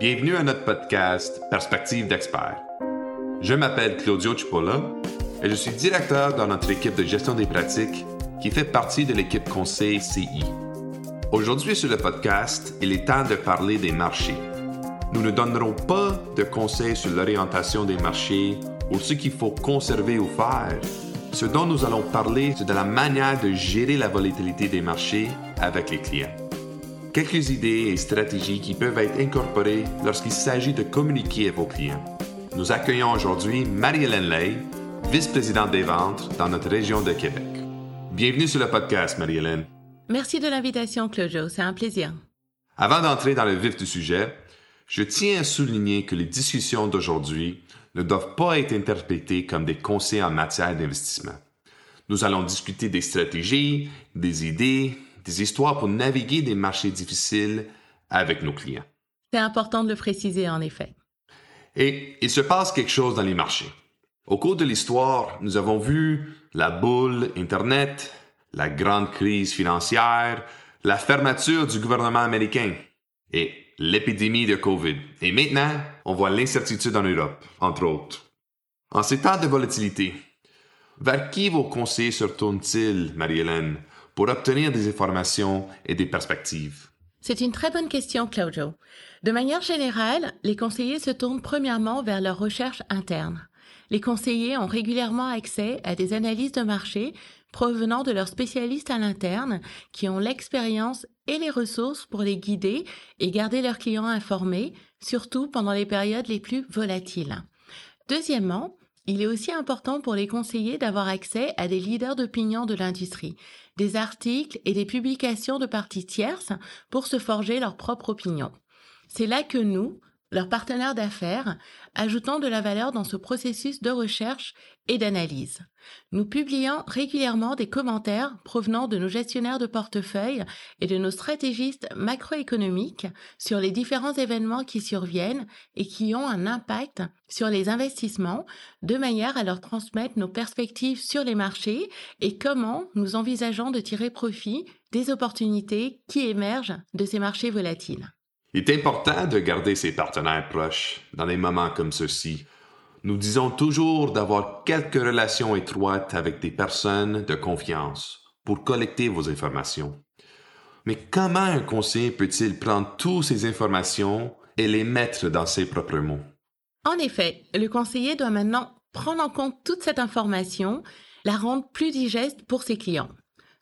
Bienvenue à notre podcast Perspective d'expert. Je m'appelle Claudio Cipolla et je suis directeur dans notre équipe de gestion des pratiques qui fait partie de l'équipe conseil CI. Aujourd'hui sur le podcast, il est temps de parler des marchés. Nous ne donnerons pas de conseils sur l'orientation des marchés ou ce qu'il faut conserver ou faire. Ce dont nous allons parler, c'est de la manière de gérer la volatilité des marchés avec les clients quelques idées et stratégies qui peuvent être incorporées lorsqu'il s'agit de communiquer à vos clients. Nous accueillons aujourd'hui Marie-Hélène Lay, vice-présidente des ventes dans notre région de Québec. Bienvenue sur le podcast, Marie-Hélène. Merci de l'invitation, Claudio. C'est un plaisir. Avant d'entrer dans le vif du sujet, je tiens à souligner que les discussions d'aujourd'hui ne doivent pas être interprétées comme des conseils en matière d'investissement. Nous allons discuter des stratégies, des idées, des histoires pour naviguer des marchés difficiles avec nos clients. C'est important de le préciser, en effet. Et il se passe quelque chose dans les marchés. Au cours de l'histoire, nous avons vu la boule Internet, la grande crise financière, la fermeture du gouvernement américain et l'épidémie de COVID. Et maintenant, on voit l'incertitude en Europe, entre autres. En ces temps de volatilité, vers qui vos conseillers se retournent-ils, Marie-Hélène, pour obtenir des informations et des perspectives? C'est une très bonne question, Claudio. De manière générale, les conseillers se tournent premièrement vers leurs recherches internes. Les conseillers ont régulièrement accès à des analyses de marché provenant de leurs spécialistes à l'interne qui ont l'expérience et les ressources pour les guider et garder leurs clients informés, surtout pendant les périodes les plus volatiles. Deuxièmement, il est aussi important pour les conseillers d'avoir accès à des leaders d'opinion de l'industrie, des articles et des publications de parties tierces pour se forger leur propre opinion. C'est là que nous, leurs partenaires d'affaires, ajoutons de la valeur dans ce processus de recherche et d'analyse. Nous publions régulièrement des commentaires provenant de nos gestionnaires de portefeuille et de nos stratégistes macroéconomiques sur les différents événements qui surviennent et qui ont un impact sur les investissements, de manière à leur transmettre nos perspectives sur les marchés et comment nous envisageons de tirer profit des opportunités qui émergent de ces marchés volatiles. Il est important de garder ses partenaires proches dans des moments comme ceux-ci. Nous disons toujours d'avoir quelques relations étroites avec des personnes de confiance pour collecter vos informations. Mais comment un conseiller peut-il prendre toutes ces informations et les mettre dans ses propres mots? En effet, le conseiller doit maintenant prendre en compte toute cette information, la rendre plus digeste pour ses clients.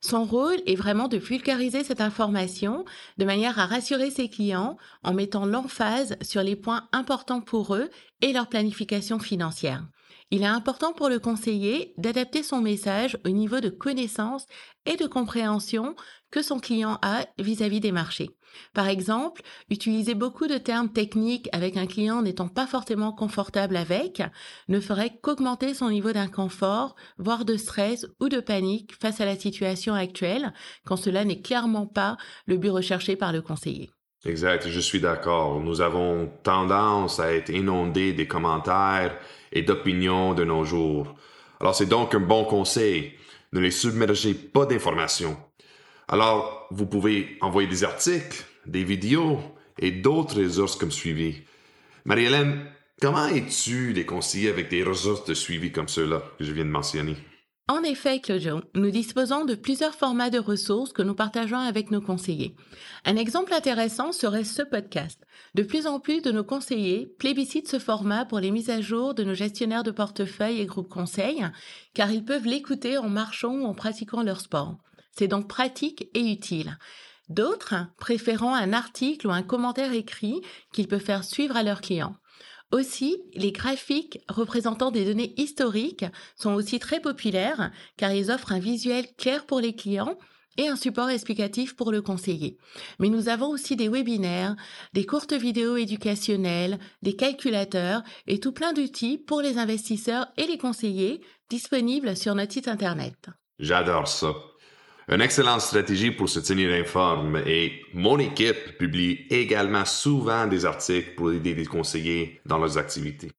Son rôle est vraiment de vulgariser cette information de manière à rassurer ses clients en mettant l'emphase sur les points importants pour eux et leur planification financière. Il est important pour le conseiller d'adapter son message au niveau de connaissance et de compréhension que son client a vis-à-vis des marchés. Par exemple, utiliser beaucoup de termes techniques avec un client n'étant pas fortement confortable avec ne ferait qu'augmenter son niveau d'inconfort, voire de stress ou de panique face à la situation actuelle, quand cela n'est clairement pas le but recherché par le conseiller. Exact, je suis d'accord. Nous avons tendance à être inondés des commentaires et d'opinions de nos jours. Alors c'est donc un bon conseil. Ne les submergez pas d'informations. Alors, vous pouvez envoyer des articles, des vidéos et d'autres ressources comme suivi. Marie-Hélène, comment es-tu les conseiller avec des ressources de suivi comme ceux-là que je viens de mentionner? En effet, Claudio, nous disposons de plusieurs formats de ressources que nous partageons avec nos conseillers. Un exemple intéressant serait ce podcast. De plus en plus de nos conseillers plébiscitent ce format pour les mises à jour de nos gestionnaires de portefeuille et groupes conseils, car ils peuvent l'écouter en marchant ou en pratiquant leur sport. C'est donc pratique et utile. D'autres préférant un article ou un commentaire écrit qu'ils peuvent faire suivre à leurs clients. Aussi, les graphiques représentant des données historiques sont aussi très populaires car ils offrent un visuel clair pour les clients et un support explicatif pour le conseiller. Mais nous avons aussi des webinaires, des courtes vidéos éducationnelles, des calculateurs et tout plein d'outils pour les investisseurs et les conseillers disponibles sur notre site Internet. J'adore ça. Une excellente stratégie pour se tenir informé et mon équipe publie également souvent des articles pour aider les conseillers dans leurs activités.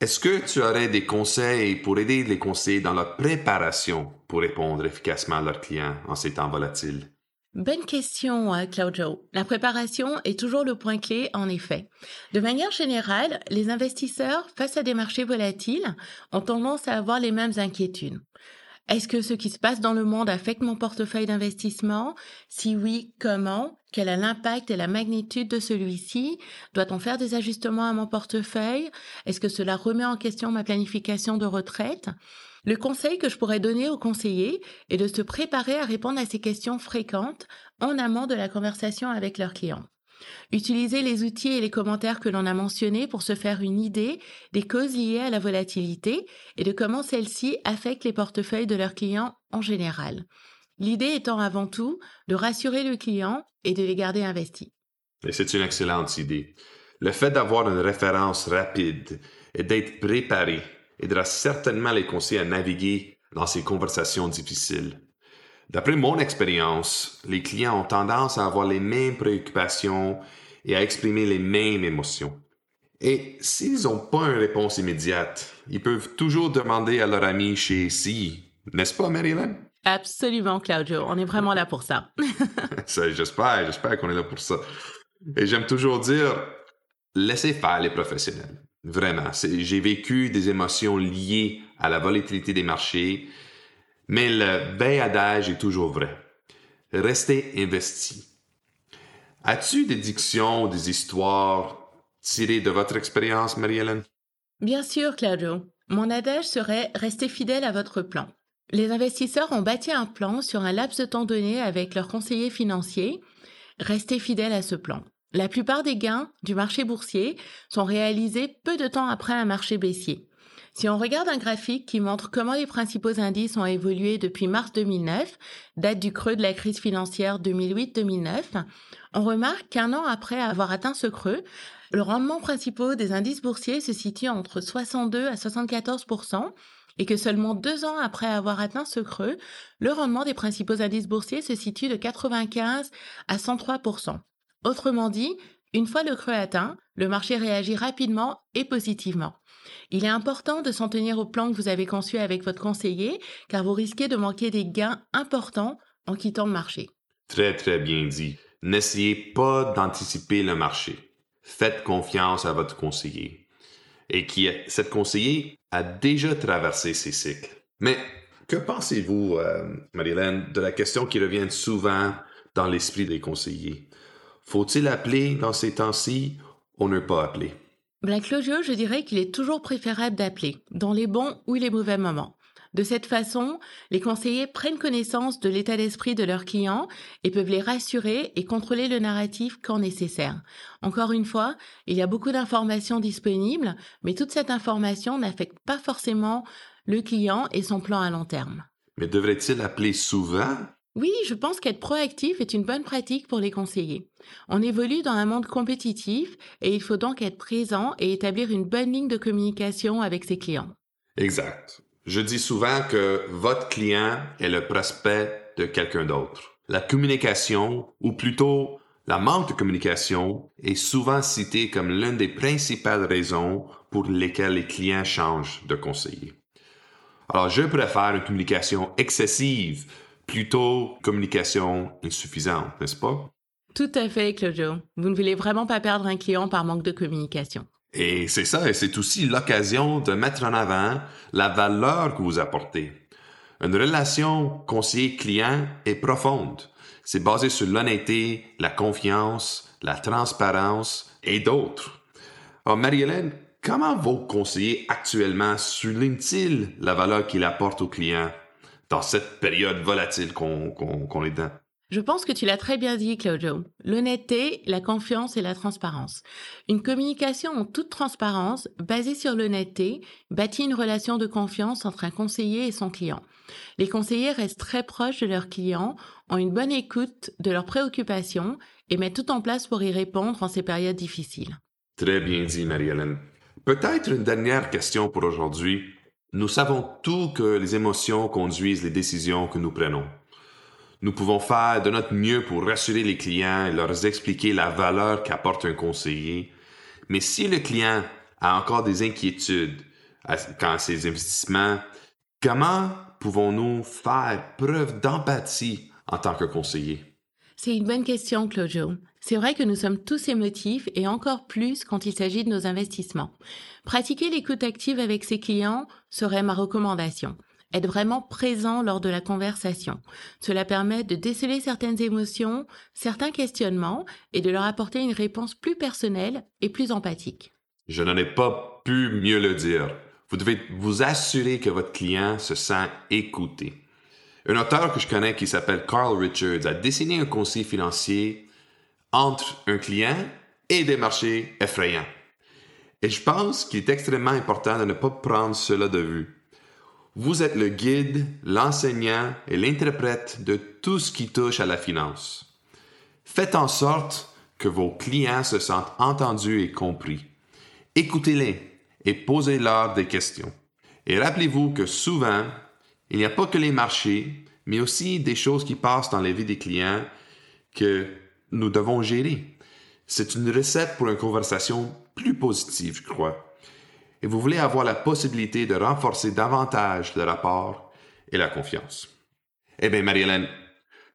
Est-ce que tu aurais des conseils pour aider les conseillers dans leur préparation pour répondre efficacement à leurs clients en ces temps volatiles? Bonne question, euh, Claudio. La préparation est toujours le point clé, en effet. De manière générale, les investisseurs, face à des marchés volatiles, ont tendance à avoir les mêmes inquiétudes. Est-ce que ce qui se passe dans le monde affecte mon portefeuille d'investissement? Si oui, comment? Quel est l'impact et la magnitude de celui-ci? Doit-on faire des ajustements à mon portefeuille? Est-ce que cela remet en question ma planification de retraite? Le conseil que je pourrais donner aux conseillers est de se préparer à répondre à ces questions fréquentes en amont de la conversation avec leurs clients. Utilisez les outils et les commentaires que l'on a mentionnés pour se faire une idée des causes liées à la volatilité et de comment celles-ci affectent les portefeuilles de leurs clients en général. L'idée étant avant tout de rassurer le client et de les garder investis. C'est une excellente idée. Le fait d'avoir une référence rapide et d'être préparé aidera certainement les conseillers à naviguer dans ces conversations difficiles. D'après mon expérience, les clients ont tendance à avoir les mêmes préoccupations et à exprimer les mêmes émotions. Et s'ils n'ont pas une réponse immédiate, ils peuvent toujours demander à leur ami chez CI, n'est-ce pas, Marilyn? Absolument, Claudio. On est vraiment là pour ça. ça j'espère, j'espère qu'on est là pour ça. Et j'aime toujours dire, laissez faire les professionnels. Vraiment. J'ai vécu des émotions liées à la volatilité des marchés, mais le veille adage est toujours vrai. Restez investi. As-tu des dictions, des histoires tirées de votre expérience, Marie-Hélène? Bien sûr, Claudio. Mon adage serait restez fidèle à votre plan. Les investisseurs ont bâti un plan sur un laps de temps donné avec leurs conseillers financiers. Restez fidèle à ce plan. La plupart des gains du marché boursier sont réalisés peu de temps après un marché baissier. Si on regarde un graphique qui montre comment les principaux indices ont évolué depuis mars 2009, date du creux de la crise financière 2008-2009, on remarque qu'un an après avoir atteint ce creux, le rendement principal des indices boursiers se situe entre 62 à 74% et que seulement deux ans après avoir atteint ce creux, le rendement des principaux indices boursiers se situe de 95 à 103% Autrement dit, une fois le creux atteint, le marché réagit rapidement et positivement. Il est important de s'en tenir au plan que vous avez conçu avec votre conseiller, car vous risquez de manquer des gains importants en quittant le marché. Très, très bien dit. N'essayez pas d'anticiper le marché. Faites confiance à votre conseiller. Et qui, cette conseiller a déjà traversé ces cycles. Mais que pensez-vous, euh, Marilyn, de la question qui revient souvent dans l'esprit des conseillers? Faut-il appeler dans ces temps-ci ou ne pas appeler? Black Closure, je dirais qu'il est toujours préférable d'appeler, dans les bons ou les mauvais moments. De cette façon, les conseillers prennent connaissance de l'état d'esprit de leurs clients et peuvent les rassurer et contrôler le narratif quand nécessaire. Encore une fois, il y a beaucoup d'informations disponibles, mais toute cette information n'affecte pas forcément le client et son plan à long terme. Mais devrait-il appeler souvent oui, je pense qu'être proactif est une bonne pratique pour les conseillers. On évolue dans un monde compétitif et il faut donc être présent et établir une bonne ligne de communication avec ses clients. Exact. Je dis souvent que votre client est le prospect de quelqu'un d'autre. La communication, ou plutôt la manque de communication, est souvent citée comme l'une des principales raisons pour lesquelles les clients changent de conseiller. Alors, je préfère une communication excessive plutôt communication insuffisante, n'est-ce pas? Tout à fait, Claudio. Vous ne voulez vraiment pas perdre un client par manque de communication. Et c'est ça, et c'est aussi l'occasion de mettre en avant la valeur que vous apportez. Une relation conseiller-client est profonde. C'est basé sur l'honnêteté, la confiance, la transparence et d'autres. Alors, Marie-Hélène, comment vos conseillers actuellement soulignent-ils la valeur qu'ils apportent aux clients? Dans cette période volatile qu'on est dans. Je pense que tu l'as très bien dit, Claudio. L'honnêteté, la confiance et la transparence. Une communication en toute transparence, basée sur l'honnêteté, bâtit une relation de confiance entre un conseiller et son client. Les conseillers restent très proches de leurs clients, ont une bonne écoute de leurs préoccupations et mettent tout en place pour y répondre en ces périodes difficiles. Très bien dit, Marie-Hélène. Peut-être une dernière question pour aujourd'hui. Nous savons tous que les émotions conduisent les décisions que nous prenons. Nous pouvons faire de notre mieux pour rassurer les clients et leur expliquer la valeur qu'apporte un conseiller. Mais si le client a encore des inquiétudes quant à ses investissements, comment pouvons-nous faire preuve d'empathie en tant que conseiller? C'est une bonne question, Claudio. C'est vrai que nous sommes tous émotifs et encore plus quand il s'agit de nos investissements. Pratiquer l'écoute active avec ses clients serait ma recommandation. Être vraiment présent lors de la conversation. Cela permet de déceler certaines émotions, certains questionnements et de leur apporter une réponse plus personnelle et plus empathique. Je n'en ai pas pu mieux le dire. Vous devez vous assurer que votre client se sent écouté. Un auteur que je connais qui s'appelle Carl Richards a dessiné un conseil financier entre un client et des marchés effrayants. Et je pense qu'il est extrêmement important de ne pas prendre cela de vue. Vous êtes le guide, l'enseignant et l'interprète de tout ce qui touche à la finance. Faites en sorte que vos clients se sentent entendus et compris. Écoutez-les et posez-leur des questions. Et rappelez-vous que souvent, il n'y a pas que les marchés, mais aussi des choses qui passent dans la vie des clients que nous devons gérer. C'est une recette pour une conversation plus positive, je crois et vous voulez avoir la possibilité de renforcer davantage le rapport et la confiance. Eh bien, Marie-Hélène,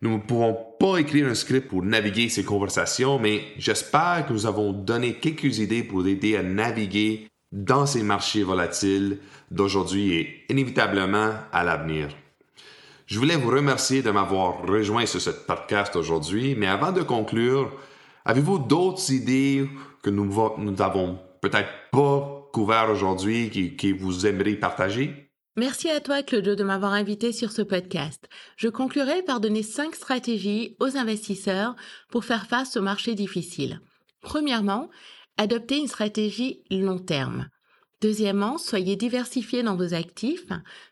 nous ne pouvons pas écrire un script pour naviguer ces conversations, mais j'espère que nous avons donné quelques idées pour aider à naviguer dans ces marchés volatiles d'aujourd'hui et inévitablement à l'avenir. Je voulais vous remercier de m'avoir rejoint sur ce podcast aujourd'hui, mais avant de conclure, avez-vous d'autres idées que nous, nous avons peut-être pas couvert aujourd'hui qui, qui vous aimeriez partager? Merci à toi, Claudio, de m'avoir invité sur ce podcast. Je conclurai par donner cinq stratégies aux investisseurs pour faire face aux marchés difficiles. Premièrement, adoptez une stratégie long terme. Deuxièmement, soyez diversifiés dans vos actifs.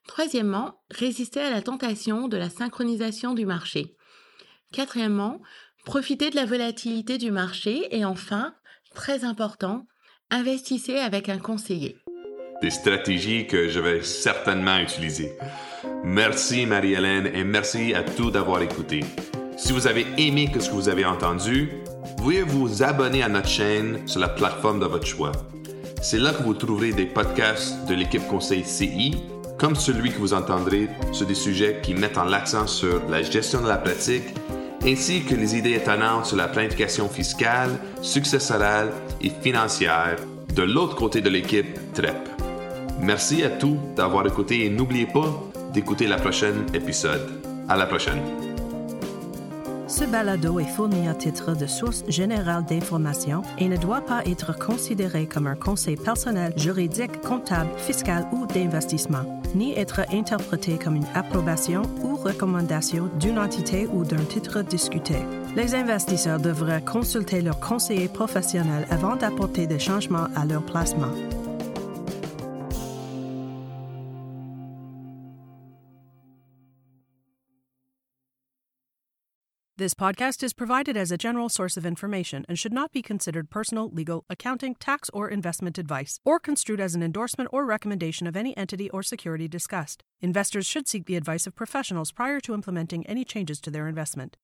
Troisièmement, résistez à la tentation de la synchronisation du marché. Quatrièmement, profitez de la volatilité du marché. Et enfin, très important, Investissez avec un conseiller. Des stratégies que je vais certainement utiliser. Merci Marie-Hélène et merci à tous d'avoir écouté. Si vous avez aimé ce que vous avez entendu, pouvez vous abonner à notre chaîne sur la plateforme de votre choix. C'est là que vous trouverez des podcasts de l'équipe Conseil CI, comme celui que vous entendrez sur des sujets qui mettent en l'accent sur la gestion de la pratique ainsi que les idées étonnantes sur la planification fiscale, successorale et financière de l'autre côté de l'équipe TREP. Merci à tous d'avoir écouté et n'oubliez pas d'écouter la prochaine épisode. À la prochaine. Ce balado est fourni à titre de source générale d'information et ne doit pas être considéré comme un conseil personnel, juridique, comptable, fiscal ou d'investissement, ni être interprété comme une approbation ou recommandation d'une entité ou d'un titre discuté. Les investisseurs devraient consulter leur conseiller professionnel avant d'apporter des changements à leur placement. This podcast is provided as a general source of information and should not be considered personal, legal, accounting, tax, or investment advice, or construed as an endorsement or recommendation of any entity or security discussed. Investors should seek the advice of professionals prior to implementing any changes to their investment.